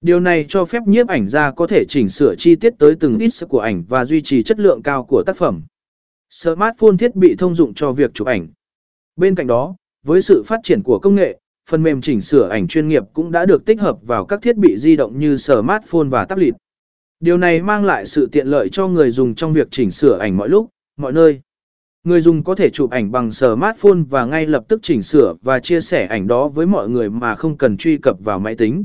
Điều này cho phép nhiếp ảnh gia có thể chỉnh sửa chi tiết tới từng ít của ảnh và duy trì chất lượng cao của tác phẩm. Smartphone thiết bị thông dụng cho việc chụp ảnh. Bên cạnh đó, với sự phát triển của công nghệ, phần mềm chỉnh sửa ảnh chuyên nghiệp cũng đã được tích hợp vào các thiết bị di động như smartphone và tablet. Điều này mang lại sự tiện lợi cho người dùng trong việc chỉnh sửa ảnh mọi lúc, mọi nơi. Người dùng có thể chụp ảnh bằng smartphone và ngay lập tức chỉnh sửa và chia sẻ ảnh đó với mọi người mà không cần truy cập vào máy tính.